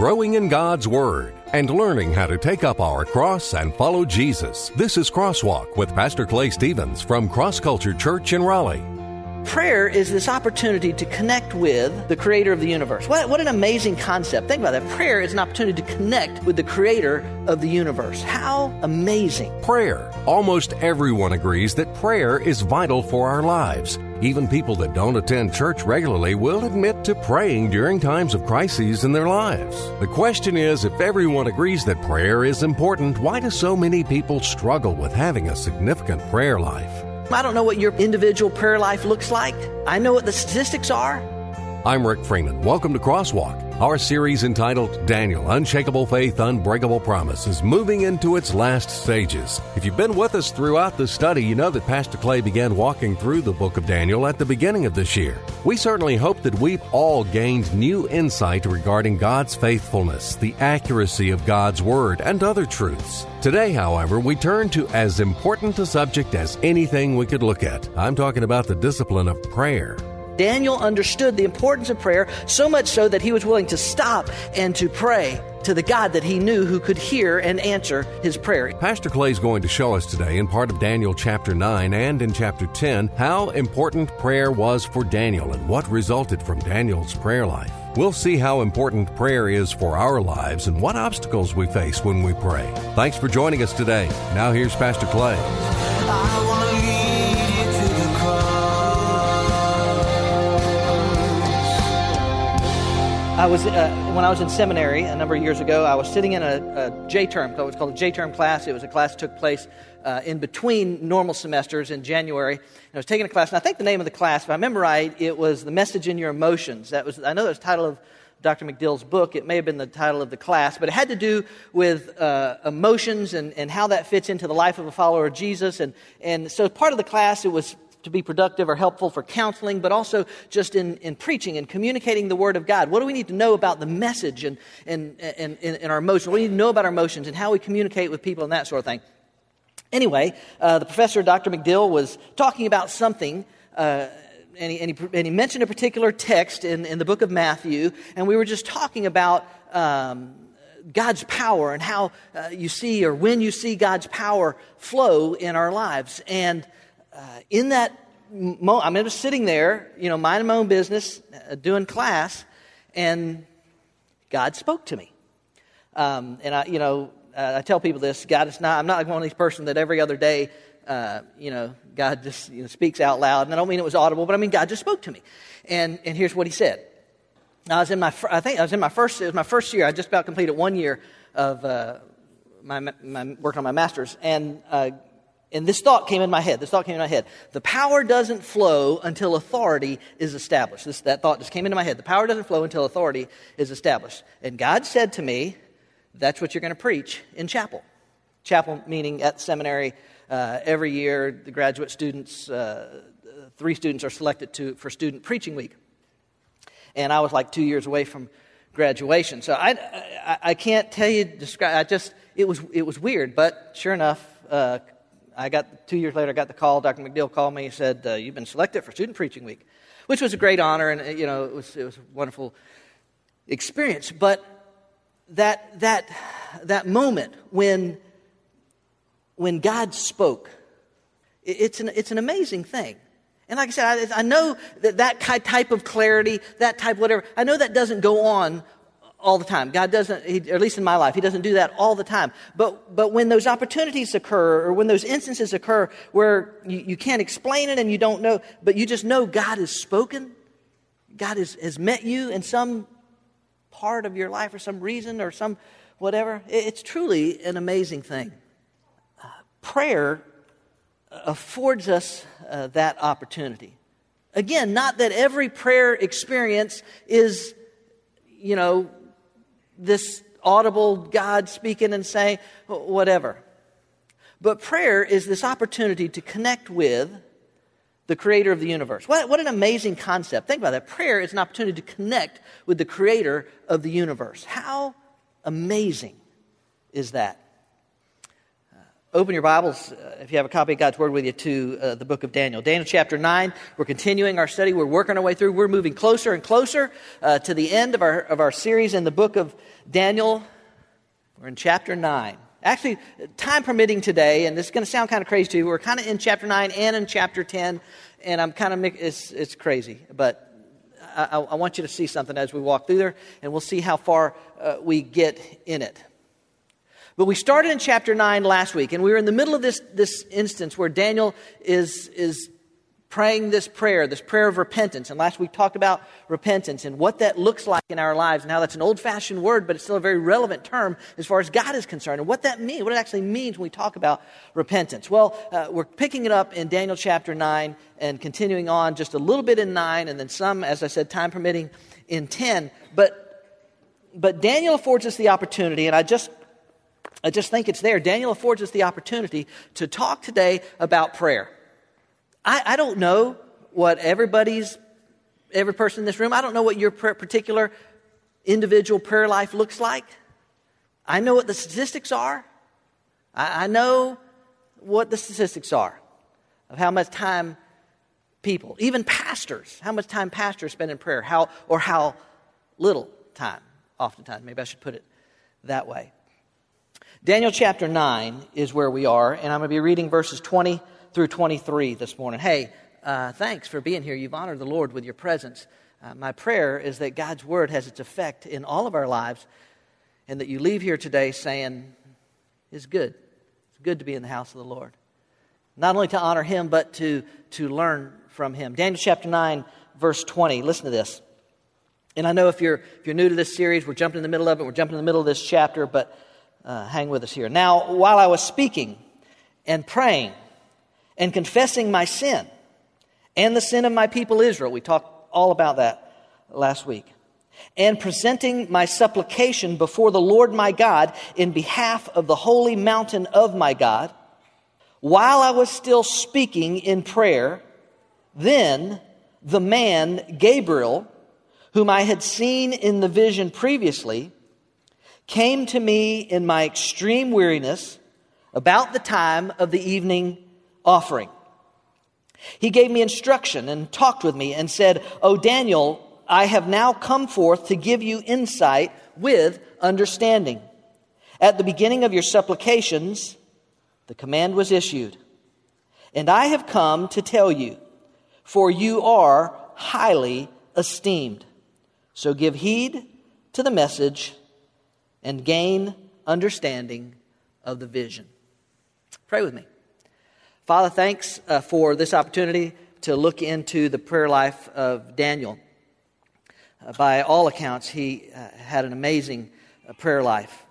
growing in God's Word and learning how to take up our cross and follow Jesus. This is Crosswalk with Pastor Clay Stevens from Cross Culture Church in Raleigh. Prayer is this opportunity to connect with the creator of the universe. What, what an amazing concept. Think about that. Prayer is an opportunity to connect with the creator of the universe. How amazing. Prayer. Almost everyone agrees that prayer is vital for our lives. Even people that don't attend church regularly will admit to praying during times of crises in their lives. The question is if everyone agrees that prayer is important, why do so many people struggle with having a significant prayer life? I don't know what your individual prayer life looks like. I know what the statistics are. I'm Rick Freeman. Welcome to Crosswalk. Our series entitled Daniel Unshakable Faith, Unbreakable Promise is moving into its last stages. If you've been with us throughout the study, you know that Pastor Clay began walking through the book of Daniel at the beginning of this year. We certainly hope that we've all gained new insight regarding God's faithfulness, the accuracy of God's Word, and other truths. Today, however, we turn to as important a subject as anything we could look at. I'm talking about the discipline of prayer. Daniel understood the importance of prayer so much so that he was willing to stop and to pray to the God that he knew who could hear and answer his prayer. Pastor Clay is going to show us today in part of Daniel chapter 9 and in chapter 10 how important prayer was for Daniel and what resulted from Daniel's prayer life. We'll see how important prayer is for our lives and what obstacles we face when we pray. Thanks for joining us today. Now here's Pastor Clay. I was uh, when I was in seminary a number of years ago. I was sitting in a, a J term. It was called a J term class. It was a class that took place uh, in between normal semesters in January. And I was taking a class, and I think the name of the class, if I remember right, it was "The Message in Your Emotions." That was I know that was the title of Dr. McDill's book. It may have been the title of the class, but it had to do with uh, emotions and, and how that fits into the life of a follower of Jesus. And, and so, part of the class, it was to be productive or helpful for counseling, but also just in, in preaching and communicating the Word of God. What do we need to know about the message and, and, and, and our emotions? What do we need to know about our emotions and how we communicate with people and that sort of thing? Anyway, uh, the professor, Dr. McDill, was talking about something. Uh, and, he, and, he, and, he, mentioned a particular text in, in the book of Matthew, and we were just talking about um, God's power and how uh, you see or when you see God's power flow in our lives. And uh, in that moment, I'm just sitting there, you know, minding my own business, uh, doing class, and God spoke to me. Um, and I, you know, uh, I tell people this: God is not. I'm not like one of these person that every other day, uh, you know, God just you know, speaks out loud. And I don't mean it was audible, but I mean God just spoke to me. And and here's what He said. I was in my, I think I was in my first, it was my first year. I just about completed one year of uh, my, my working on my master's, and uh, and this thought came in my head. This thought came in my head. The power doesn't flow until authority is established. This, that thought just came into my head. The power doesn't flow until authority is established. And God said to me, that's what you're going to preach in chapel. Chapel meaning at seminary. Uh, every year, the graduate students, uh, three students are selected to, for student preaching week. And I was like two years away from graduation. So I, I, I can't tell you, describe, I just, it was, it was weird, but sure enough, uh, I got two years later. I got the call. Dr. McDill called me. He said, uh, "You've been selected for Student Preaching Week," which was a great honor, and you know it was it was a wonderful experience. But that that that moment when when God spoke, it's an it's an amazing thing. And like I said, I, I know that that type of clarity, that type whatever, I know that doesn't go on all the time. God doesn't, he, at least in my life, He doesn't do that all the time. But, but when those opportunities occur, or when those instances occur where you, you can't explain it and you don't know, but you just know God has spoken, God has, has met you in some part of your life or some reason or some whatever, it's truly an amazing thing. Uh, prayer affords us uh, that opportunity. Again, not that every prayer experience is, you know, this audible God speaking and saying whatever. But prayer is this opportunity to connect with the creator of the universe. What, what, an amazing concept. Think about that. Prayer is an opportunity to connect with the creator of the universe. How amazing is that? Open your Bibles, uh, if you have a copy of God's Word with you, to uh, the book of Daniel. Daniel chapter 9, we're continuing our study. We're working our way through. We're moving closer and closer uh, to the end of our, of our series in the book of Daniel. We're in chapter 9. Actually, time permitting today, and this is going to sound kind of crazy to you, we're kind of in chapter 9 and in chapter 10, and I'm kind of, it's, it's crazy, but I, I, want you to see something as we walk through there, and we'll see how far uh, we get in it. But we started in chapter 9 last week, and we were in the middle of this, this instance where Daniel is, is praying this prayer, this prayer of repentance. And last week talked about repentance and what that looks like in our lives and how that's an old fashioned word, but it's still a very relevant term as far as God is concerned and what that means, what it actually means when we talk about repentance. Well, uh, we're picking it up in Daniel chapter 9 and continuing on just a little bit in 9 and then some, as I said, time permitting, in 10. But, but Daniel affords us the opportunity, and I just I just think it's there. Daniel affords us the opportunity to talk today about prayer. I, I don't know what everybody's, every person in this room, I don't know what your particular individual prayer life looks like. I know what the statistics are. I, I know what the statistics are of how much time people, even pastors, how much time pastors spend in prayer, how, or how little time, oftentimes. Maybe I should put it that way. Daniel chapter 9 is where we are, and I'm going to be reading verses 20 through 23 this morning. Hey, uh, thanks for being here. You've honored the Lord with your presence. Uh, my prayer is that God's word has its effect in all of our lives, and that you leave here today saying, It's good. It's good to be in the house of the Lord. Not only to honor Him, but to, to learn from Him. Daniel chapter 9, verse 20. Listen to this. And I know if you're, if you're new to this series, we're jumping in the middle of it, we're jumping in the middle of this chapter, but uh, hang with us here. Now, while I was speaking and praying and confessing my sin and the sin of my people Israel, we talked all about that last week, and presenting my supplication before the Lord my God in behalf of the holy mountain of my God, while I was still speaking in prayer, then the man Gabriel, whom I had seen in the vision previously, came to me in my extreme weariness about the time of the evening offering. He gave me instruction and talked with me and said, O Daniel, I have now come forth to give you insight with understanding. At the beginning of your supplications, the command was issued. And I have come to tell you, for you are highly esteemed. So give heed to the message and gain understanding of the vision. Pray with me. Father, thanks uh, for this opportunity to look into the prayer life of Daniel. Uh, by all accounts, he uh, had an amazing uh, prayer life.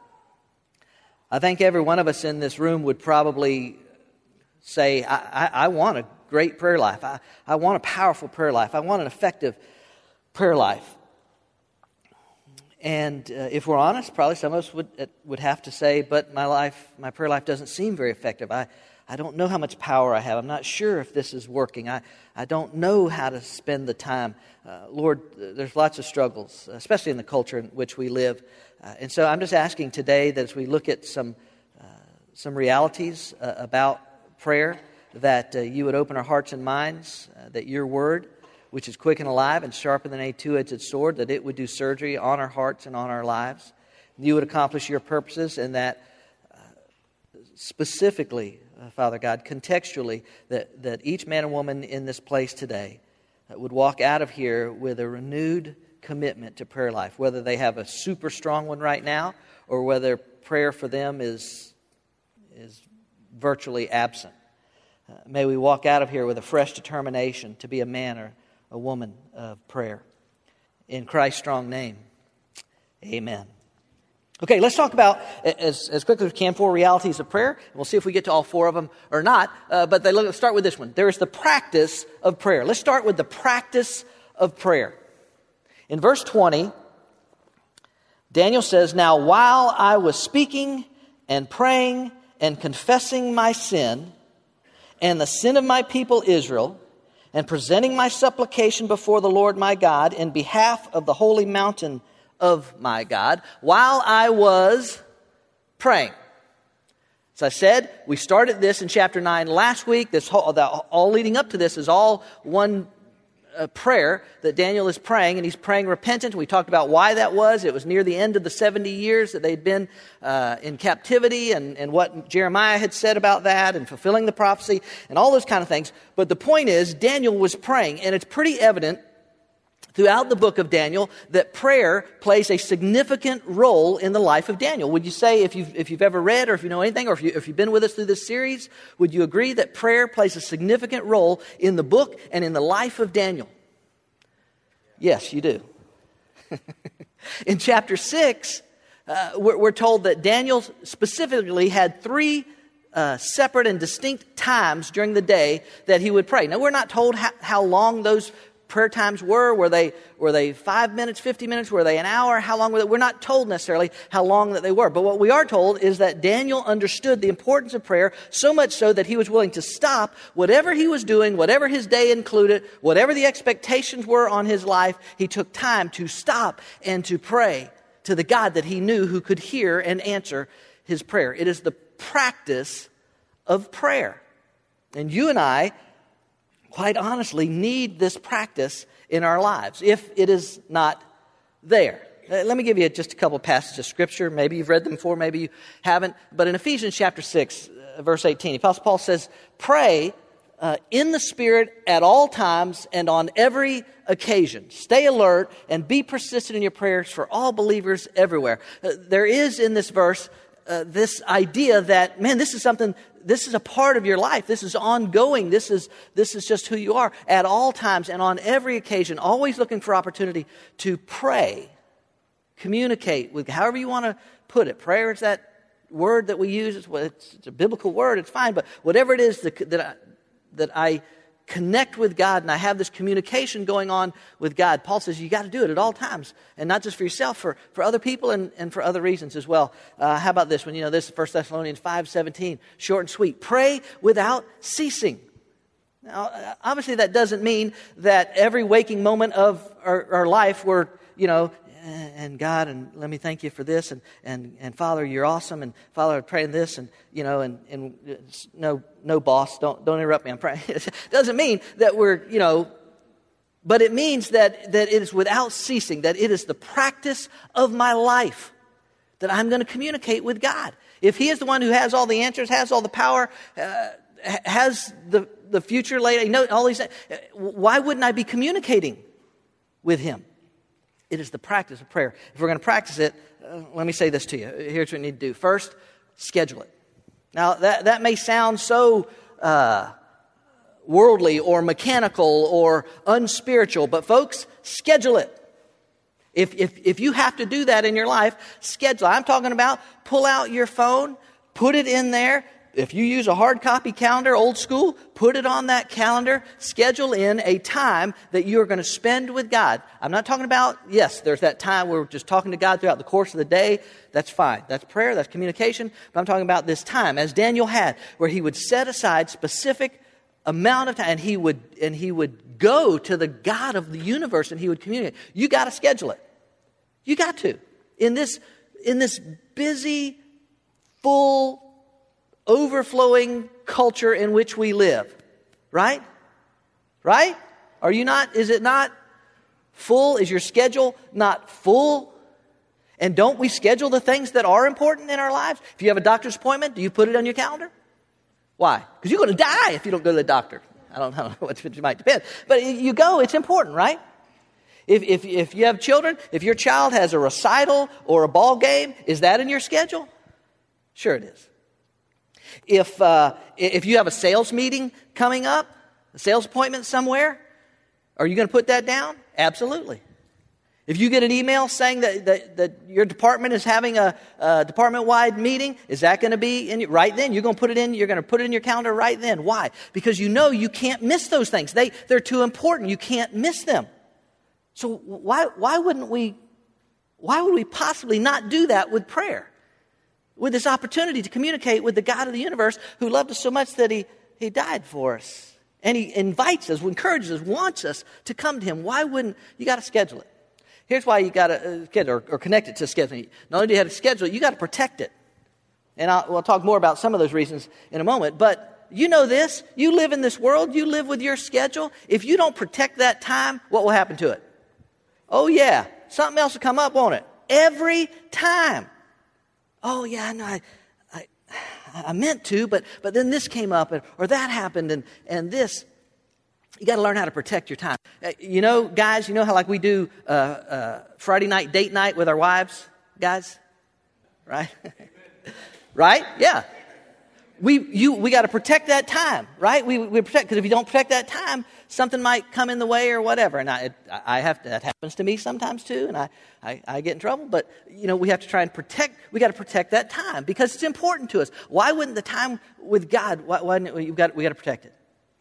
I think every one of us in this room would probably say, I, I, I want a great prayer life. I, I want a powerful prayer life. I want an effective prayer life. And uh, if we're honest, probably some of us would, uh, would have to say, but my life, my prayer life doesn't seem very effective. I, I don't know how much power I have. I'm not sure if this is working. I, I don't know how to spend the time. Uh, Lord, there's lots of struggles, especially in the culture in which we live. Uh, and so I'm just asking today that as we look at some, uh, some realities uh, about prayer, that you would open our hearts and minds, that your word which is quick and alive and sharper than a two edged sword, that it would do surgery on our hearts and on our lives. You would accomplish your purposes, and that uh, specifically, uh, Father God, contextually, that, that each man and woman in this place today uh, would walk out of here with a renewed commitment to prayer life, whether they have a super strong one right now or whether prayer for them is, is virtually absent. Uh, may we walk out of here with a fresh determination to be a man or a woman of prayer. In Christ's strong name, amen. Okay, let's talk about, as, as quickly as we can, four realities of prayer. We'll see if we get to all four of them or not. Uh, but they look, start with this one. There is the practice of prayer. Let's start with the practice of prayer. In verse 20, Daniel says, Now while I was speaking and praying and confessing my sin and the sin of my people Israel, and presenting my supplication before the Lord my God in behalf of the holy mountain of my God while I was praying. As I said, we started this in chapter 9 last week. This whole, all leading up to this is all one uh, prayer that Daniel is praying, and he's praying repentance. We talked about why that was. It was near the end of the 70 years that they'd been uh, in captivity, and, and what Jeremiah had said about that, and fulfilling the prophecy, and all those kind of things. But the point is, Daniel was praying, and it's pretty evident throughout the book of Daniel that prayer plays a significant role in the life of Daniel. Would you say, if you've, if you've ever read or if you know anything, or if, you, if you've been with us through this series, would you agree that prayer plays a significant role in the book and in the life of Daniel? Yes, you do. in chapter 6, uh, we're, we're, told that Daniel specifically had three uh, separate and distinct times during the day that he would pray. Now, we're not told how, how long those prayer times were. Were they, were they five minutes, 50 minutes? Were they an hour? How long were they? We're not told necessarily how long that they were. But what we are told is that Daniel understood the importance of prayer so much so that he was willing to stop whatever he was doing, whatever his day included, whatever the expectations were on his life. He took time to stop and to pray to the God that he knew who could hear and answer his prayer. It is the practice of prayer. And you and I quite honestly, need this practice in our lives if it is not there. Uh, let me give you just a couple passages of scripture. Maybe you've read them before, maybe you haven't. But in Ephesians chapter 6, uh, verse 18, Apostle Paul says, Pray uh, in the Spirit at all times and on every occasion. Stay alert and be persistent in your prayers for all believers everywhere. Uh, there is in this verse uh, this idea that, man, this is something this is a part of your life. This is ongoing. This is, this is just who you are at all times and on every occasion, always looking for opportunity to pray, communicate with, however you want to put it. Prayer is that word that we use. It's, it's a biblical word. It's fine. But whatever it is that, that I, that I connect with God and I have this communication going on with God. Paul says you got to do it at all times, and not just for yourself, for, for other people and, and for other reasons as well. Uh, how about this one? You know, this is 1 Thessalonians 5 17, short and sweet. Pray without ceasing. Now, obviously, that doesn't mean that every waking moment of our, our life we're, you know, and God, and let me thank you for this, and, and, and Father, you're awesome, and Father, I'm praying this, and, you know, and, and no, no boss, don't, don't interrupt me, I'm praying. it doesn't mean that we're, you know, but it means that, that it is without ceasing, that it is the practice of my life that I'm going to communicate with God. If He is the one who has all the answers, has all the power, uh, has the, the future laid, you know, all these, things, why wouldn't I be communicating with Him? It is the practice of prayer. If we're going to practice it, uh, let me say this to you. Here's what you need to do. First, schedule it. Now, that, that may sound so uh, worldly or mechanical or unspiritual, but folks, schedule it. If, if, if you have to do that in your life, schedule. I'm talking about pull out your phone, put it in there, if you use a hard copy calendar, old school, put it on that calendar, schedule in a time that you're going to spend with God. I'm not talking about, yes, there's that time where we're just talking to God throughout the course of the day. That's fine. That's prayer, that's communication. But I'm talking about this time, as Daniel had, where he would set aside specific amount of time and he would, and he would go to the God of the universe and he would communicate. You got to schedule it. You got to. In this, in this busy, full, overflowing culture in which we live. Right? Right? Are you not? Is it not full? Is your schedule not full? And don't we schedule the things that are important in our lives? If you have a doctor's appointment, do you put it on your calendar? Why? Because you're going to die if you don't go to the doctor. I don't, I don't know what it might depend. But you go, it's important, right? If, if, if you have children, if your child has a recital or a ball game, is that in your schedule? Sure it is. If, uh, if you have a sales meeting coming up, a sales appointment somewhere, are you going to put that down? Absolutely. If you get an email saying that, that, that your department is having a, a department wide meeting, is that going to be in, right then? You're going to put it in, you're going to put it in your calendar right then. Why? Because you know you can't miss those things. They, they're too important. You can't miss them. So why, why wouldn't we, why would we possibly not do that with prayer? With this opportunity to communicate with the God of the universe who loved us so much that he, he died for us. And he invites us, encourages us, wants us to come to him. Why wouldn't you got to schedule it? Here's why you got to uh, schedule or, or connect it to scheduling. Not only do you have to schedule it, you got to protect it. And I'll, we'll talk more about some of those reasons in a moment. But you know this. You live in this world. You live with your schedule. If you don't protect that time, what will happen to it? Oh, yeah. Something else will come up, won't it? Every time. Oh, yeah, I know. I, I, I meant to, but, but then this came up, and, or that happened, and, and this. You got to learn how to protect your time. Uh, you know, guys, you know how like we do uh, uh, Friday night date night with our wives, guys, right? right? Yeah. We you we got to protect that time, right? We we protect because if you don't protect that time, something might come in the way or whatever. And I I have to, that happens to me sometimes too, and I, I I get in trouble. But you know we have to try and protect. We got to protect that time because it's important to us. Why wouldn't the time with God? Why, why you got we got to protect it?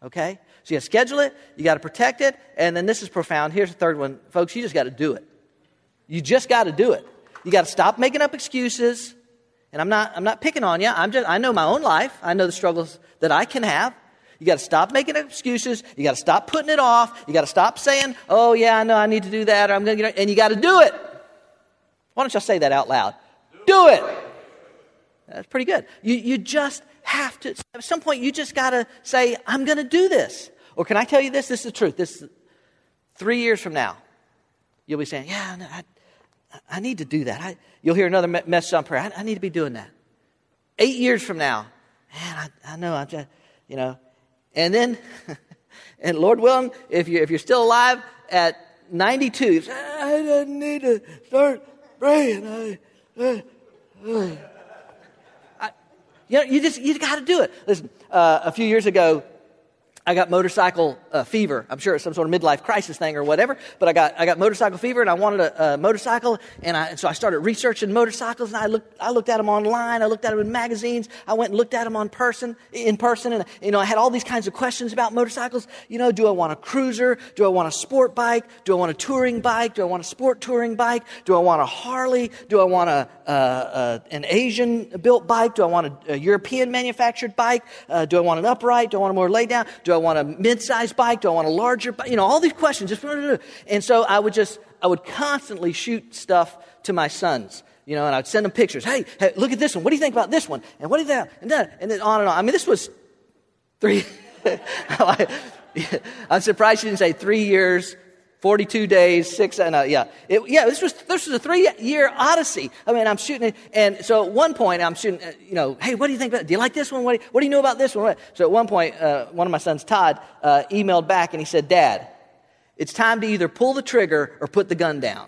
Okay? So you got to schedule it, you got to protect it, and then this is profound. Here's the third one. Folks, you just got to do it. You just got to do it. You got to stop making up excuses. And I'm not, I'm not picking on you. I'm just, I know my own life. I know the struggles that I can have. You got to stop making excuses. You got to stop putting it off. You got to stop saying, oh, yeah, I know I need to do that, or I'm going to get And you got to do it. Why don't y'all say that out loud? Do it. That's pretty good. You, you just have to, at some point, you just got to say, I'm going to do this. Or can I tell you this? This is the truth. This three years from now, you'll be saying, Yeah, I, I need to do that. I, you'll hear another message on prayer. I, I, need to be doing that. Eight years from now, man, I, I know, I just, you know. And then, and Lord willing, if, you, if you're still alive at 92, say, I need to start praying. I, I, I. You know, you just you got to do it. Listen, uh, a few years ago, I got motorcycle uh, fever. I'm sure it's some sort of midlife crisis thing or whatever, but I got, I got motorcycle fever and I wanted a, a motorcycle. And, I, and so I started researching motorcycles and I looked, I looked at them online. I looked at them in magazines. I went and looked at them on person, in person. And, you know, I had all these kinds of questions about motorcycles. You know, do I want a cruiser? Do I want a sport bike? Do I want a touring bike? Do I want a sport touring bike? Do I want a Harley? Do I want a, uh, uh, an Asian built bike? Do I want a, a European manufactured bike? Uh, do I want an upright? Do I want a more laid down? Do I want a mid-sized bike? Do I want a larger bike? You know, all these questions. Just and so I would just I would constantly shoot stuff to my sons. You know, and I'd send them pictures. Hey, hey, look at this one. What do you think about this one? And what do you think? And then, and then on and on. I mean, this was three. I'm surprised you didn't say three years, 42 days, six, uh, yeah. It, yeah, this was, this was a three year odyssey. I mean, I'm shooting it. And so at one point, I'm shooting, uh, you know, hey, what do you think about Do you like this one? What do you, what do you know about this one? So at one point, uh, one of my sons, Todd, uh, emailed back and he said, Dad, it's time to either pull the trigger or put the gun down.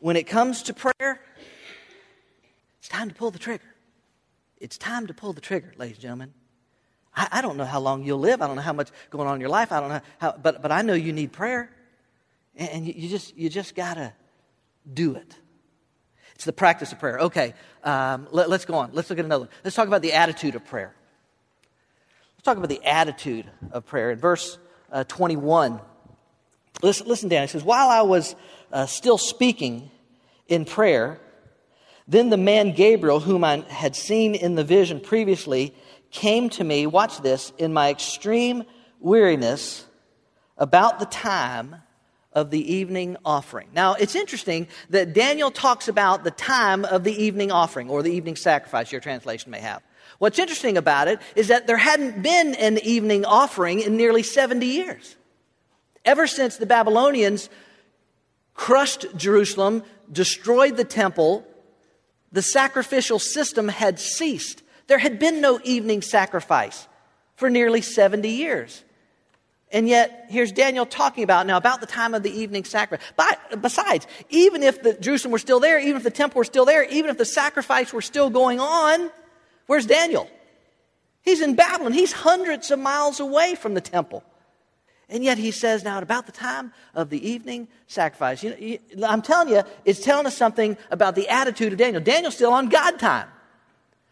when it comes to prayer, it's time to pull the trigger. It's time to pull the trigger, ladies and gentlemen. I, I, don't know how long you'll live. I don't know how much going on in your life. I don't know how, but, but I know you need prayer. And, and you, you, just, you just got to do it. It's the practice of prayer. Okay, um, let, us go on. Let's look at another one. Let's talk about the attitude of prayer. Let's talk about the attitude of prayer. In verse uh, 21, listen, listen, Dan. It says, While I was uh, still speaking in prayer, then the man Gabriel, whom I had seen in the vision previously, came to me, watch this, in my extreme weariness about the time of the evening offering. Now, it's interesting that Daniel talks about the time of the evening offering or the evening sacrifice, your translation may have. What's interesting about it is that there hadn't been an evening offering in nearly 70 years. Ever since the Babylonians crushed Jerusalem, destroyed the temple, the sacrificial system had ceased. There had been no evening sacrifice for nearly 70 years. And yet, here's Daniel talking about now about the time of the evening sacrifice. But besides, even if the Jerusalem were still there, even if the temple were still there, even if the sacrifice were still going on, where's Daniel? He's in Babylon. He's hundreds of miles away from the temple. And yet he says now at about the time of the evening sacrifice. You know, I'm telling you, it's telling us something about the attitude of Daniel. Daniel's still on God time.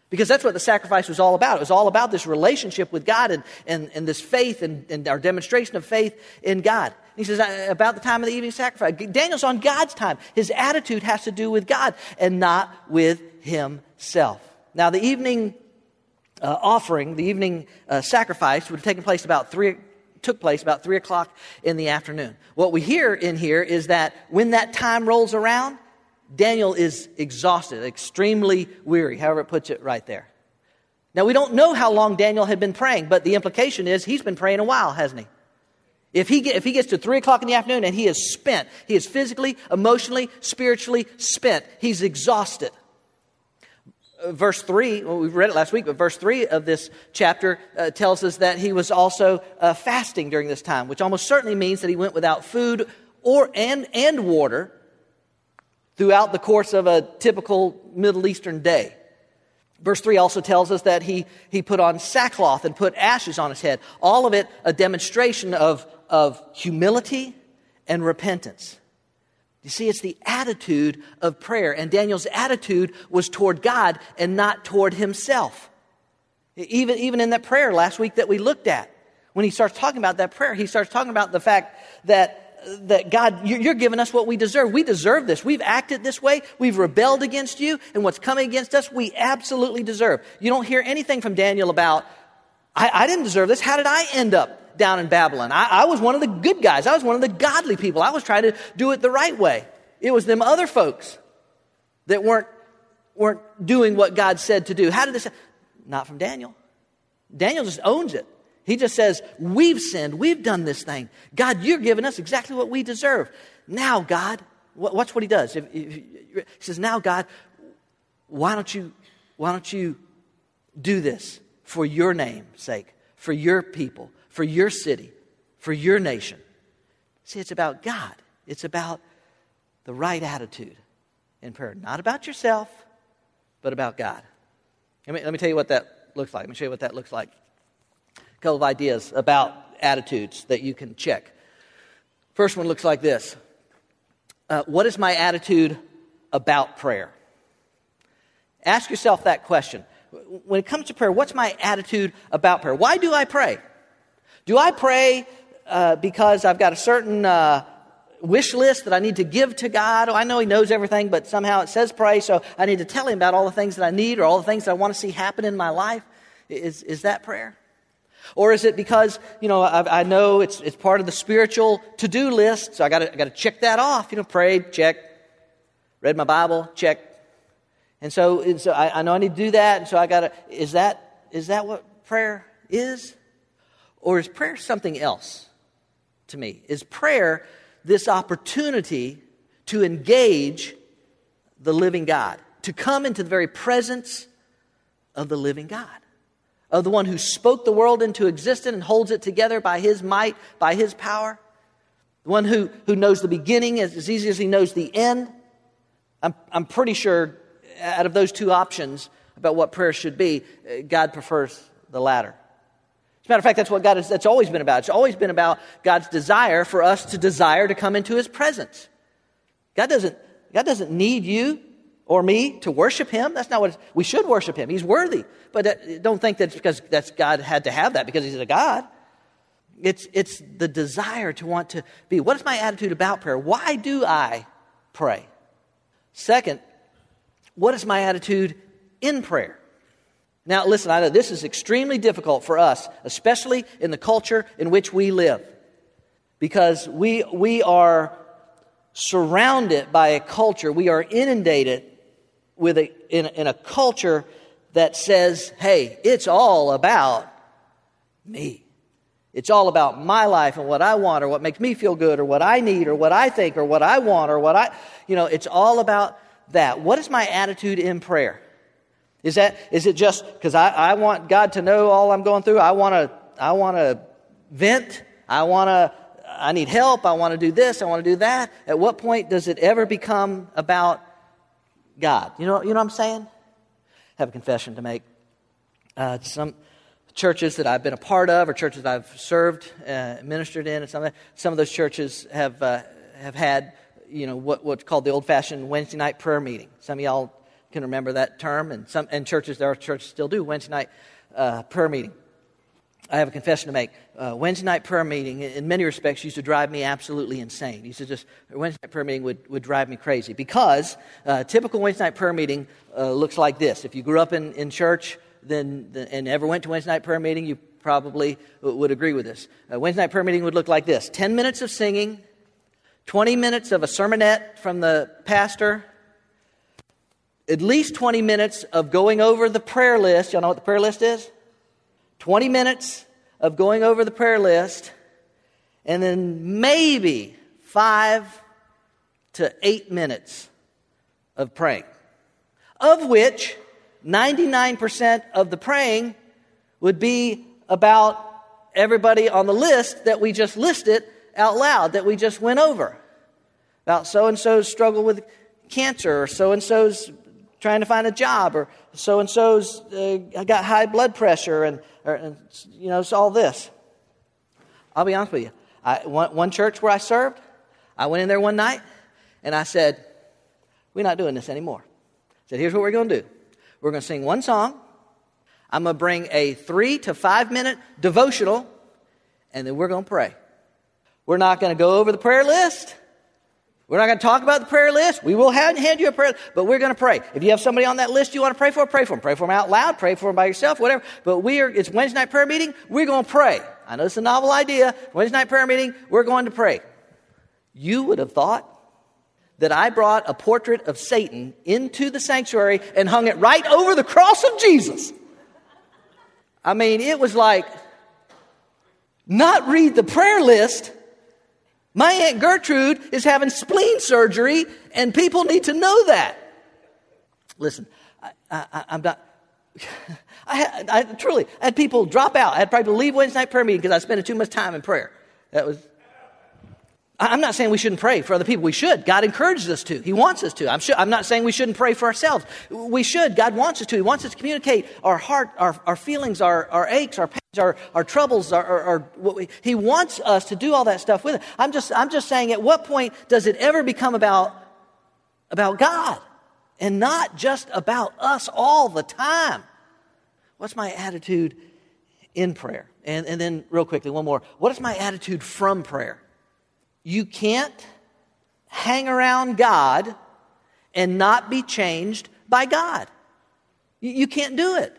Because that's what the sacrifice was all about. It was all about this relationship with God and, and, and this faith and, and our demonstration of faith in God. He says, uh, about the time of the evening sacrifice. Daniel's on God's time. His attitude has to do with God and not with himself. Now, the evening uh, offering, the evening uh, sacrifice would have taken place about three, took place about three o'clock in the afternoon. What we hear in here is that when that time rolls around, Daniel is exhausted, extremely weary, however it puts it right there. Now, we don't know how long Daniel had been praying, but the implication is he's been praying a while, hasn't he? If he, get, if he gets to 3 o'clock in the afternoon and he is spent, he is physically, emotionally, spiritually spent, he's exhausted. Uh, verse 3, well, we read it last week, but verse 3 of this chapter uh, tells us that he was also uh, fasting during this time, which almost certainly means that he went without food or, and, and water throughout the course of a typical Middle Eastern day. Verse 3 also tells us that he, he put on sackcloth and put ashes on his head. All of it a demonstration of, of humility and repentance. You see, it's the attitude of prayer. And Daniel's attitude was toward God and not toward himself. Even, even in that prayer last week that we looked at, when he starts talking about that prayer, he starts talking about the fact that that God, you're giving us what we deserve. We deserve this. We've acted this way. We've rebelled against you, and what's coming against us, we absolutely deserve. You don't hear anything from Daniel about, I, I didn't deserve this. How did I end up down in Babylon? I, I was one of the good guys. I was one of the godly people. I was trying to do it the right way. It was them other folks that weren't, weren't doing what God said to do. How did this? Happen? Not from Daniel. Daniel just owns it. He just says, We've sinned. We've done this thing. God, you're giving us exactly what we deserve. Now, God, watch what he does. He says, Now, God, why don't you, why don't you do this for your name's sake, for your people, for your city, for your nation? See, it's about God. It's about the right attitude in prayer. Not about yourself, but about God. Let me, let me tell you what that looks like. Let me show you what that looks like a couple of ideas about attitudes that you can check. First one looks like this uh, What is my attitude about prayer? Ask yourself that question. When it comes to prayer, what's my attitude about prayer? Why do I pray? Do I pray uh, because I've got a certain uh, wish list that I need to give to God? Oh, I know He knows everything, but somehow it says pray, so I need to tell Him about all the things that I need or all the things that I want to see happen in my life. Is, is that prayer? Or is it because, you know, I, I know it's, it's part of the spiritual to do list, so I got to check that off? You know, prayed, check. Read my Bible, check. And so, and so I, I know I need to do that, and so I got to, is that, is that what prayer is? Or is prayer something else to me? Is prayer this opportunity to engage the living God, to come into the very presence of the living God? of the one who spoke the world into existence and holds it together by his might, by his power, the one who, who knows the beginning as, as easy as he knows the end. I'm, I'm pretty sure out of those two options about what prayer should be, uh, God prefers the latter. As a matter of fact, that's what God has that's always been about. It's always been about God's desire for us to desire to come into his presence. God doesn't, God doesn't need you or me to worship him. That's not what we should worship him. He's worthy. But don't think that's because that's God had to have that because he's a God. It's, it's the desire to want to be. What is my attitude about prayer? Why do I pray? Second, what is my attitude in prayer? Now, listen, I know this is extremely difficult for us, especially in the culture in which we live, because we, we are surrounded by a culture, we are inundated with a, in, in a culture that says, hey, it's all about me. It's all about my life and what I want or what makes me feel good or what I need or what I think or what I want or what I, you know, it's all about that. What is my attitude in prayer? Is that, is it just because I, I want God to know all I'm going through? I want to, I want to vent. I want to, I need help. I want to do this. I want to do that. At what point does it ever become about God. You know, you know what I'm saying? I have a confession to make. Uh, some churches that I've been a part of, or churches I've served, uh, ministered in, and some some of those churches have uh, have had, you know, what, what's called the old-fashioned Wednesday night prayer meeting. Some of y'all can remember that term, and some and churches, there are churches still do Wednesday night uh, prayer meeting. I have a confession to make. Uh, Wednesday night prayer meeting, in many respects, used to drive me absolutely insane. Used to just Wednesday night prayer meeting would, would drive me crazy because uh, typical Wednesday night prayer meeting uh, looks like this. If you grew up in, in church, then the, and ever went to Wednesday night prayer meeting, you probably would agree with this. Uh, Wednesday night prayer meeting would look like this: ten minutes of singing, twenty minutes of a sermonette from the pastor, at least 20 minutes of going over the prayer list. Y'all know what the prayer list is? 20 minutes of going over the prayer list, and then maybe five to eight minutes of praying, of which 99% of the praying would be about everybody on the list that we just listed out loud, that we just went over. About so and so's struggle with cancer, or so and so's trying to find a job, or so and so's uh, got high blood pressure, and, or, and you know, it's all this. I'll be honest with you. I, one, one church where I served, I went in there one night and I said, We're not doing this anymore. I said, Here's what we're going to do we're going to sing one song. I'm going to bring a three to five minute devotional, and then we're going to pray. We're not going to go over the prayer list. We're not going to talk about the prayer list. We will hand, you a prayer, but we're going to pray. If you have somebody on that list you want to pray for, pray for them. Pray for them out loud, pray for them by yourself, whatever. But we are, it's Wednesday night prayer meeting. We're going to pray. I know it's a novel idea. Wednesday night prayer meeting, we're going to pray. You would have thought that I brought a portrait of Satan into the sanctuary and hung it right over the cross of Jesus. I mean, it was like, not read the prayer list. My Aunt Gertrude is having spleen surgery, and people need to know that. Listen, I, am not. I, I truly I had people drop out. I had probably leave Wednesday night prayer meeting because I spent too much time in prayer. That was I'm not saying we shouldn't pray for other people. We should. God encourages us to. He wants us to. I'm, sure, I'm not saying we shouldn't pray for ourselves. We should. God wants us to. He wants us to communicate our heart, our, our feelings, our, our aches, our pains, our, our troubles. Our, our, our what we, he wants us to do all that stuff with it. I'm just, I'm just saying, at what point does it ever become about, about God and not just about us all the time? What's my attitude in prayer? And, and then, real quickly, one more. What is my attitude from prayer? You can't hang around God and not be changed by God. You, can't do it.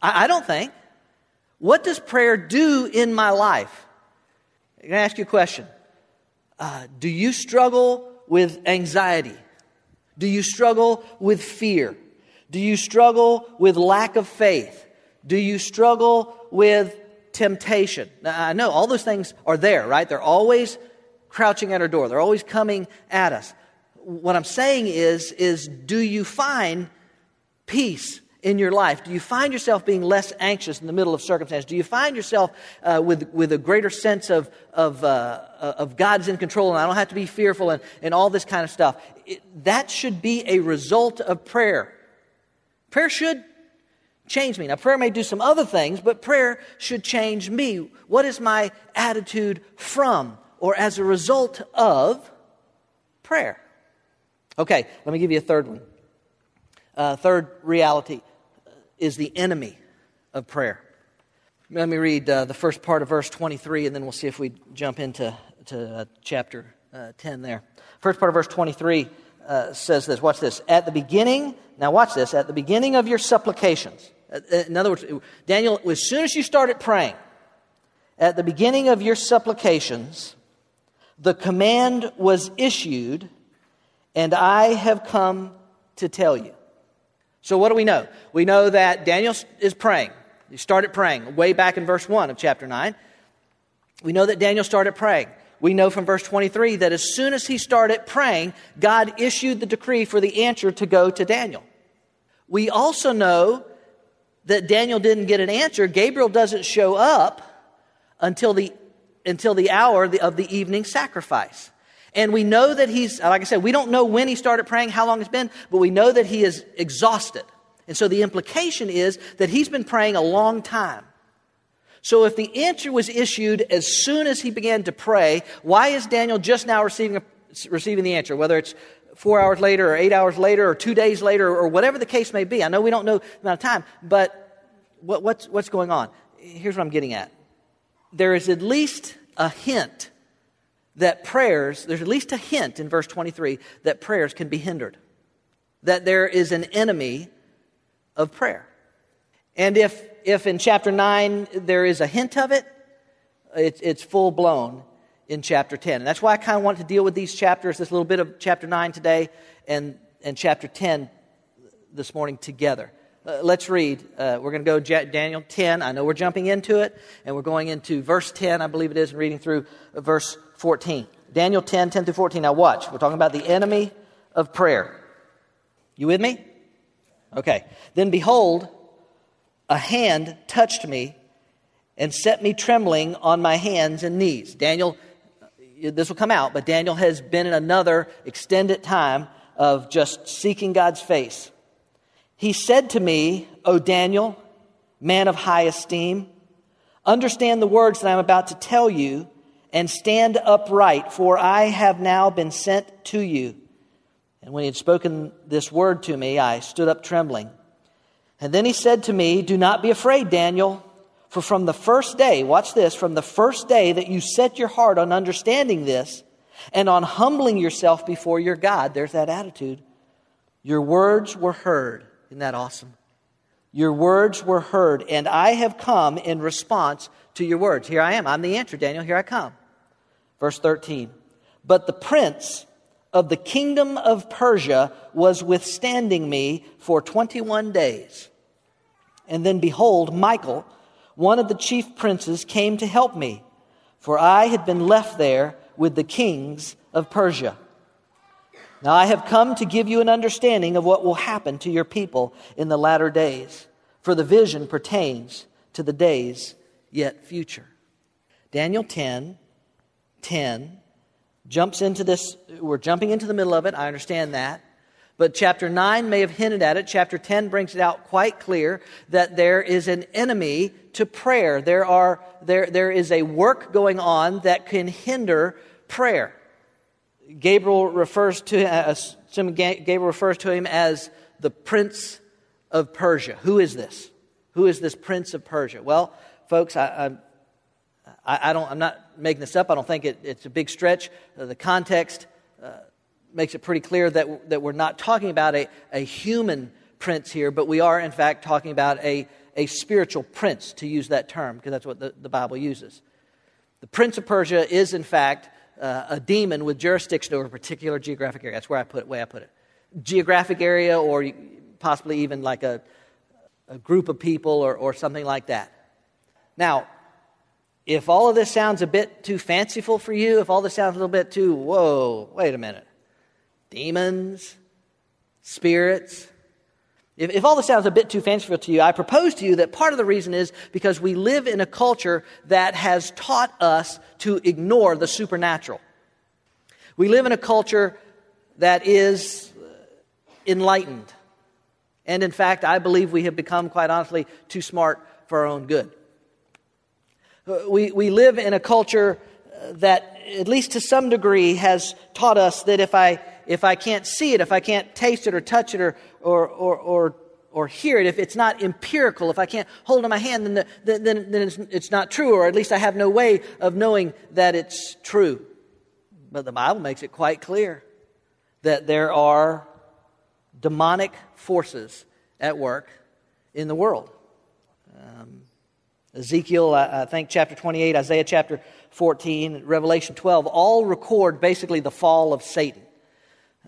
I, don't think. What does prayer do in my life? I'm going to ask you a question. Uh, do you struggle with anxiety? Do you struggle with fear? Do you struggle with lack of faith? Do you struggle with temptation? Now, I know all those things are there, right? They're always crouching at our door. They're always coming at us. What I'm saying is, is do you find peace in your life? Do you find yourself being less anxious in the middle of circumstances? Do you find yourself uh, with, with a greater sense of, of, uh, of God's in control and I don't have to be fearful and, and all this kind of stuff? It, that should be a result of prayer. Prayer should change me. Now, prayer may do some other things, but prayer should change me. What is my attitude from or as a result of prayer. Okay, let me give you a third one. Uh, third reality is the enemy of prayer. Let me read uh, the first part of verse 23, and then we'll see if we jump into to, uh, chapter uh, 10 there. First part of verse 23 uh, says this Watch this. At the beginning, now watch this, at the beginning of your supplications. Uh, in other words, Daniel, as soon as you started praying, at the beginning of your supplications, the command was issued, and I have come to tell you. So, what do we know? We know that Daniel is praying. He started praying way back in verse 1 of chapter 9. We know that Daniel started praying. We know from verse 23 that as soon as he started praying, God issued the decree for the answer to go to Daniel. We also know that Daniel didn't get an answer. Gabriel doesn't show up until the until the hour of the evening sacrifice. And we know that he's, like I said, we don't know when he started praying, how long it's been, but we know that he is exhausted. And so the implication is that he's been praying a long time. So if the answer was issued as soon as he began to pray, why is Daniel just now receiving, a, receiving the answer? Whether it's four hours later or eight hours later or two days later or whatever the case may be. I know we don't know the amount of time, but what, what's, what's going on? Here's what I'm getting at there is at least a hint that prayers, there's at least a hint in verse 23 that prayers can be hindered, that there is an enemy of prayer. And if, if in chapter 9 there is a hint of it, it it's full blown in chapter 10. And that's why I kind of want to deal with these chapters, this little bit of chapter 9 today and, and chapter 10 this morning together. Uh, let's read. Uh, we're going to go Daniel 10. I know we're jumping into it, and we're going into verse 10, I believe it is, and reading through uh, verse 14. Daniel 10, 10 through 14. Now, watch. We're talking about the enemy of prayer. You with me? Okay. Then behold, a hand touched me and set me trembling on my hands and knees. Daniel, this will come out, but Daniel has been in another extended time of just seeking God's face. He said to me, O Daniel, man of high esteem, understand the words that I'm about to tell you and stand upright, for I have now been sent to you. And when he had spoken this word to me, I stood up trembling. And then he said to me, Do not be afraid, Daniel, for from the first day, watch this, from the first day that you set your heart on understanding this and on humbling yourself before your God, there's that attitude, your words were heard. Isn't that awesome? Your words were heard, and I have come in response to your words. Here I am. I'm the answer, Daniel. Here I come. Verse 13. But the prince of the kingdom of Persia was withstanding me for 21 days. And then behold, Michael, one of the chief princes, came to help me, for I had been left there with the kings of Persia. Now I have come to give you an understanding of what will happen to your people in the latter days, for the vision pertains to the days yet future. Daniel 10 10 jumps into this. We're jumping into the middle of it. I understand that. But chapter 9 may have hinted at it. Chapter 10 brings it out quite clear that there is an enemy to prayer. There, are, there, there is a work going on that can hinder prayer. Gabriel refers to, uh, Gabriel refers to him as the prince of Persia. Who is this? Who is this prince of Persia? Well, folks, I, I, I don't, I'm not making this up. I don't think it, it's a big stretch. Uh, the context uh, makes it pretty clear that, that we're not talking about a, a human prince here, but we are, in fact, talking about a, a spiritual prince, to use that term, because that's what the, the Bible uses. The prince of Persia is, in fact, uh, a demon with jurisdiction over a particular geographic area. That's where I put it, way I put it. Geographic area, or possibly even like a, a group of people or, or something like that. Now, if all of this sounds a bit too fanciful for you, if all this sounds a little bit too, whoa, wait a minute. Demons, spirits. If, if all this sounds a bit too fanciful to you, I propose to you that part of the reason is because we live in a culture that has taught us to ignore the supernatural. We live in a culture that is uh, enlightened. And in fact, I believe we have become, quite honestly, too smart for our own good. Uh, we, we live in a culture uh, that, at least to some degree, has taught us that if I, if I can't see it, if I can't taste it or touch it or, or, or, or, or hear it, if it's not empirical, if I can't hold in my hand, then, the, then, then it's, it's not true, or at least I have no way of knowing that it's true. But the Bible makes it quite clear that there are demonic forces at work in the world. Um, Ezekiel, I think, chapter 28, Isaiah chapter 14, Revelation 12, all record basically the fall of Satan.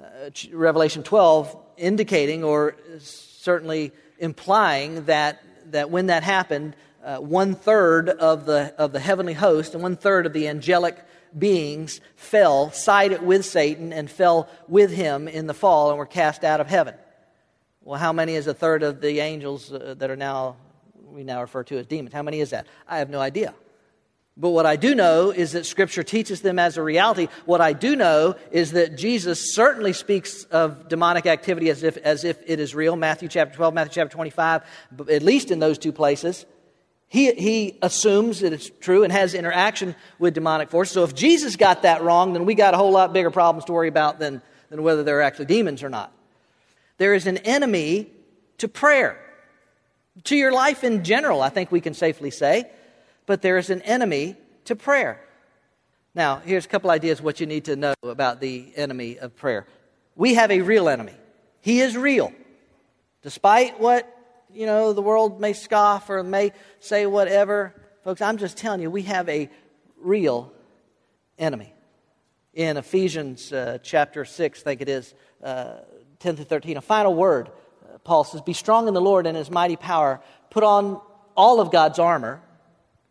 Uh, Revelation 12 indicating or certainly implying that, that when that happened, uh, one third of the, of the heavenly host and one third of the angelic beings fell, sided with Satan, and fell with him in the fall and were cast out of heaven. Well, how many is a third of the angels uh, that are now we now refer to as demons. How many is that? I have no idea. But what I do know is that Scripture teaches them as a reality. What I do know is that Jesus certainly speaks of demonic activity as if, as if it is real. Matthew chapter 12, Matthew chapter 25, at least in those two places. He, he assumes that it's true and has interaction with demonic forces. So if Jesus got that wrong, then we got a whole lot bigger problems to worry about than, than whether they're actually demons or not. There is an enemy to prayer to your life in general, I think we can safely say, but there is an enemy to prayer. Now, here's a couple ideas what you need to know about the enemy of prayer. We have a real enemy. He is real. Despite what, you know, the world may scoff or may say whatever, folks, I'm just telling you, we have a real enemy. In Ephesians uh, chapter 6, I think it is, uh, 10 to 13, a final word Paul says, Be strong in the Lord and his mighty power. Put on all of God's armor.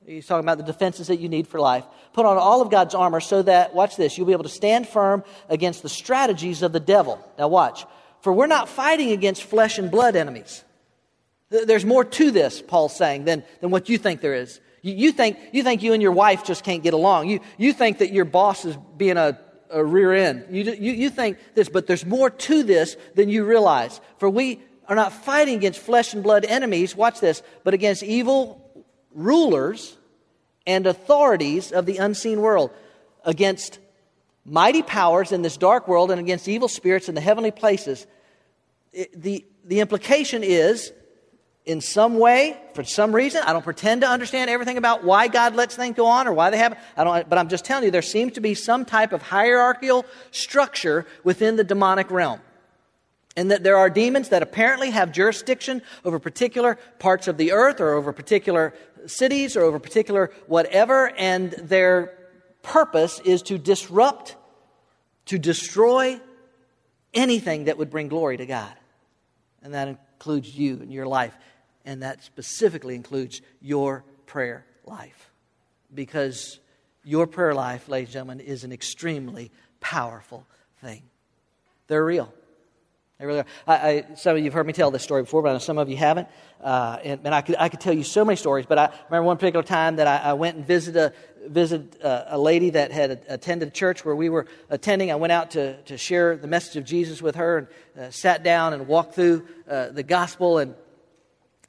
He's talking about the defenses that you need for life. Put on all of God's armor so that, watch this, you'll be able to stand firm against the strategies of the devil. Now, watch. For we're not fighting against flesh and blood enemies. There's more to this, Paul's saying, than, than what you think there is. You, you, think, you think you and your wife just can't get along. You, you think that your boss is being a, a rear end. You, you, you think this, but there's more to this than you realize. For we are not fighting against flesh and blood enemies, watch this, but against evil rulers and authorities of the unseen world, against mighty powers in this dark world and against evil spirits in the heavenly places. It, the, the implication is in some way, for some reason, I don't pretend to understand everything about why God lets things go on or why they happen. I don't, but I'm just telling you, there seems to be some type of hierarchical structure within the demonic realm. And that there are demons that apparently have jurisdiction over particular parts of the earth or over particular cities or over particular whatever, and their purpose is to disrupt, to destroy anything that would bring glory to God. And that includes you and your life and that specifically includes your prayer life. Because your prayer life, ladies and gentlemen, is an extremely powerful thing. They're real. They really are. I, I, some of you have heard me tell this story before, but I know some of you haven't. Uh, and, and I, could, I could tell you so many stories, but I remember one particular time that I, I went and visited a, visited a, a lady that had attended a church where we were attending. I went out to, to share the message of Jesus with her and uh, sat down and walked through uh, the gospel. And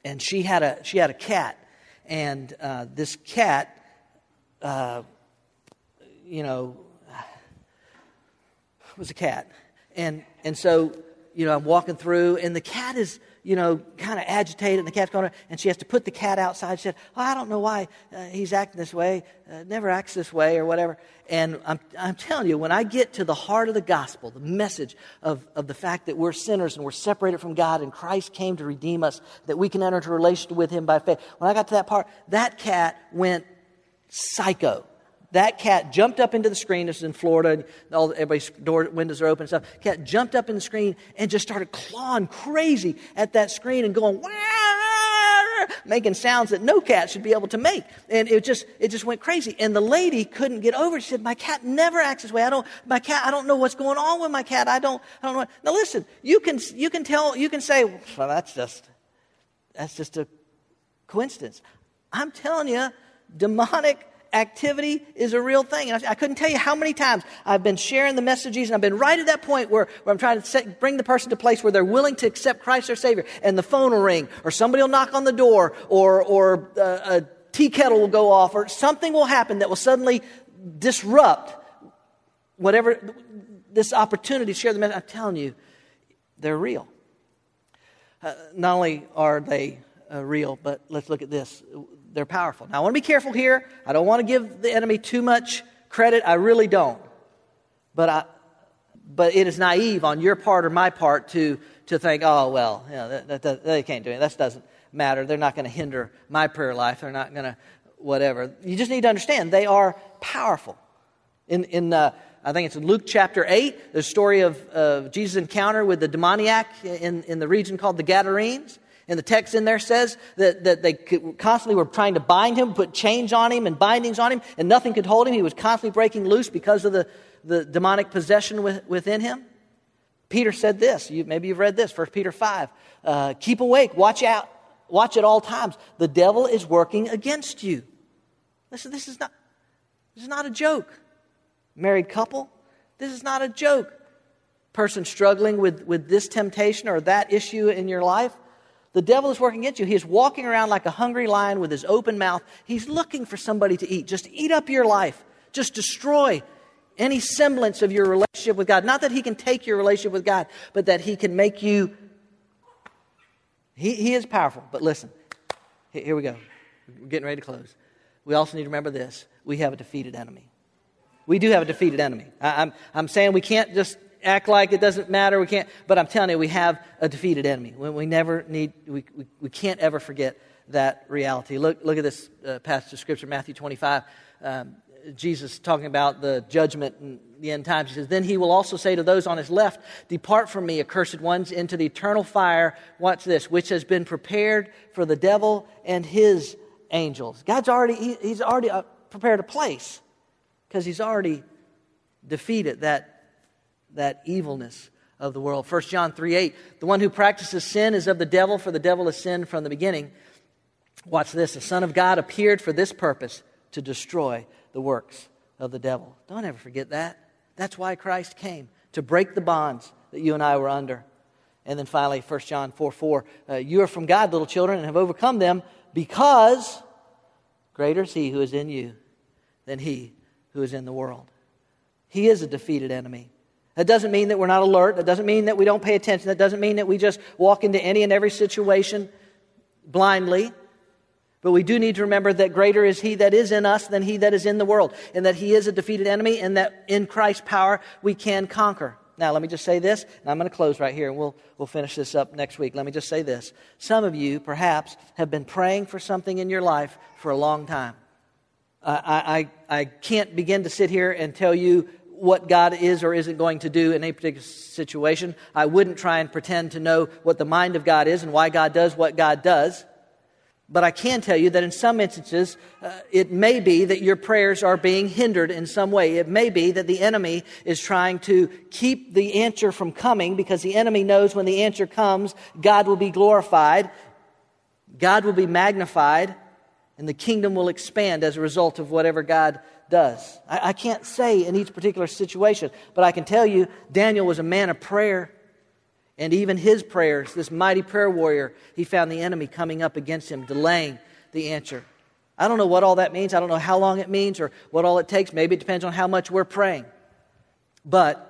and she had a she had a cat, and uh, this cat, uh, you know, was a cat, and and so you know I'm walking through, and the cat is you know, kind of agitated, and the cat's going, and she has to put the cat outside. She said, oh, I don't know why uh, he's acting this way, uh, never acts this way, or whatever. And I'm, I'm telling you, when I get to the heart of the gospel, the message of, of the fact that we're sinners and we're separated from God, and Christ came to redeem us, that we can enter into a relationship with Him by faith, when I got to that part, that cat went psycho that cat jumped up into the screen. This is in Florida. All, everybody's door windows are open and stuff. Cat jumped up in the screen and just started clawing crazy at that screen and going, making sounds that no cat should be able to make. And it just, it just went crazy. And the lady couldn't get over it. She said, my cat never acts this way. I don't, my cat, I don't know what's going on with my cat. I don't, I don't know. Now listen, you can, you can tell, you can say, well, that's just, that's just a coincidence. I'm telling you, demonic activity is a real thing. And I, I, couldn't tell you how many times I've been sharing the messages and I've been right at that point where, where I'm trying to set, bring the person to a place where they're willing to accept Christ their Savior. And the phone will ring or somebody will knock on the door or, or uh, a tea kettle will go off or something will happen that will suddenly disrupt whatever this opportunity to share the message. I'm telling you, they're real. Uh, not only are they uh, real, but let's look at this they're powerful. Now, I want to be careful here. I don't want to give the enemy too much credit. I really don't. But, I, but it is naive on your part or my part to, to think, oh, well, you know, that, that, they can't do it. That doesn't matter. They're not going to hinder my prayer life. They're not going to whatever. You just need to understand they are powerful. In, in uh, I think it's in Luke chapter 8, the story of, of Jesus' encounter with the demoniac in, in the region called the Gadarenes. And the text in there says that, that they constantly were trying to bind him, put chains on him and bindings on him, and nothing could hold him. He was constantly breaking loose because of the, the demonic possession with, within him. Peter said this. You, maybe you've read this, 1 Peter 5. Uh, Keep awake, watch out, watch at all times. The devil is working against you. Listen, this is not, this is not a joke. Married couple, this is not a joke. Person struggling with, with this temptation or that issue in your life, the devil is working against you. He is walking around like a hungry lion with his open mouth. He's looking for somebody to eat. Just eat up your life. Just destroy any semblance of your relationship with God. Not that he can take your relationship with God, but that he can make you. He, he is powerful. But listen, here we go. We're getting ready to close. We also need to remember this we have a defeated enemy. We do have a defeated enemy. I, I'm, I'm saying we can't just act like it doesn't matter. We can't, but I'm telling you, we have a defeated enemy. We, we never need, we, we, we, can't ever forget that reality. Look, look at this uh, passage of Scripture, Matthew 25. Um, Jesus talking about the judgment and the end times. He says, Then he will also say to those on his left, Depart from me, accursed ones, into the eternal fire. Watch this, which has been prepared for the devil and his angels. God's already, he, he's already uh, prepared a place because he's already defeated that, that evilness of the world. 1 John 3 8, the one who practices sin is of the devil, for the devil has sinned from the beginning. Watch this. The Son of God appeared for this purpose to destroy the works of the devil. Don't ever forget that. That's why Christ came, to break the bonds that you and I were under. And then finally, 1 John 4 4, uh, you are from God, little children, and have overcome them because greater is he who is in you than he who is in the world. He is a defeated enemy. That doesn't mean that we're not alert. That doesn't mean that we don't pay attention. That doesn't mean that we just walk into any and every situation blindly. But we do need to remember that greater is He that is in us than He that is in the world, and that He is a defeated enemy, and that in Christ's power we can conquer. Now, let me just say this, and I'm going to close right here, and we'll, we'll finish this up next week. Let me just say this. Some of you, perhaps, have been praying for something in your life for a long time. I, I, I can't begin to sit here and tell you what God is or isn't going to do in a particular situation. I wouldn't try and pretend to know what the mind of God is and why God does what God does. But I can tell you that in some instances, uh, it may be that your prayers are being hindered in some way. It may be that the enemy is trying to keep the answer from coming because the enemy knows when the answer comes, God will be glorified, God will be magnified, and the kingdom will expand as a result of whatever God does. I, I can't say in each particular situation, but I can tell you Daniel was a man of prayer. And even his prayers, this mighty prayer warrior, he found the enemy coming up against him, delaying the answer. I don't know what all that means. I don't know how long it means or what all it takes. Maybe it depends on how much we're praying. But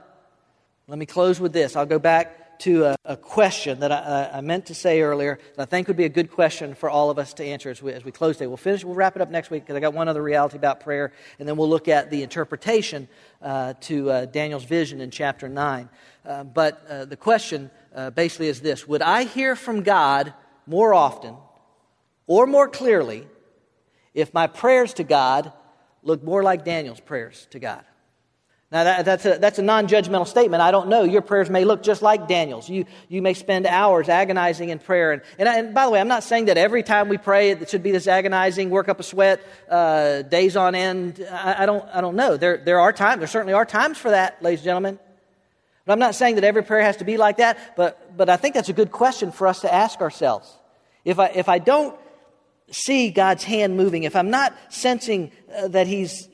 let me close with this. I'll go back to a, a question that I, I, meant to say earlier that I think would be a good question for all of us to answer as we, as we close today. We'll finish, we'll wrap it up next week because I got one other reality about prayer, and then we'll look at the interpretation uh, to uh, Daniel's vision in chapter 9. Uh, but uh, the question uh, basically is this Would I hear from God more often or more clearly if my prayers to God look more like Daniel's prayers to God? Now, that, that's a, that's a non judgmental statement. I don't know. Your prayers may look just like Daniel's. You, you may spend hours agonizing in prayer. And, and, and by the way, I'm not saying that every time we pray it should be this agonizing, work up a sweat, uh, days on end. I, I, don't, I don't know. There, there are times, there certainly are times for that, ladies and gentlemen. But I'm not saying that every prayer has to be like that, but, but I think that's a good question for us to ask ourselves. If I, if I don't see God's hand moving, if I'm not sensing uh, that He's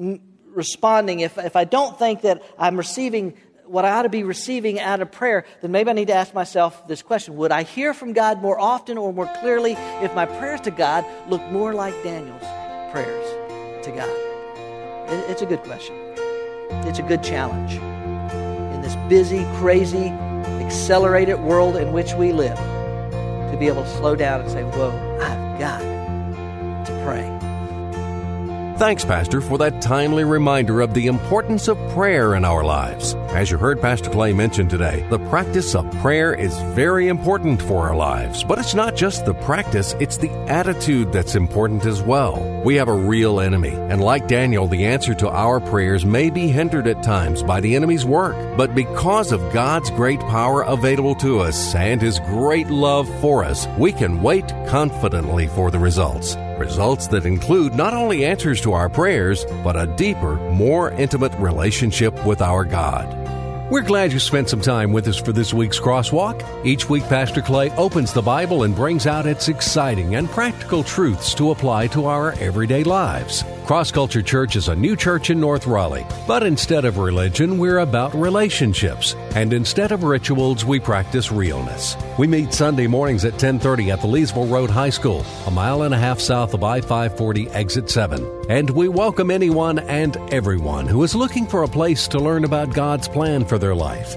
uh, responding, if, if I don't think that I'm receiving what I ought to be receiving out of prayer, then maybe I need to ask myself this question Would I hear from God more often or more clearly if my prayers to God look more like Daniel's prayers to God? It's a good question, it's a good challenge in this busy, crazy, accelerated world in which we live to be able to slow down and say, Whoa, I've got to pray. Thanks, Pastor, for that timely reminder of the importance of prayer in our lives. As you heard Pastor Clay mention today, the practice of prayer is very important for our lives. But it's not just the practice, it's the attitude that's important as well. We have a real enemy, and like Daniel, the answer to our prayers may be hindered at times by the enemy's work. But because of God's great power available to us and His great love for us, we can wait confidently for the results. Results that include not only answers to our prayers, but a deeper, more intimate relationship with our God. We're glad you spent some time with us for this week's Crosswalk. Each week, Pastor Clay opens the Bible and brings out its exciting and practical truths to apply to our everyday lives. Cross Culture Church is a new church in North Raleigh, but instead of religion, we're about relationships, and instead of rituals, we practice realness. We meet Sunday mornings at 10:30 at the Leesville Road High School, a mile and a half south of I-540 exit 7. And we welcome anyone and everyone who is looking for a place to learn about God's plan for their life.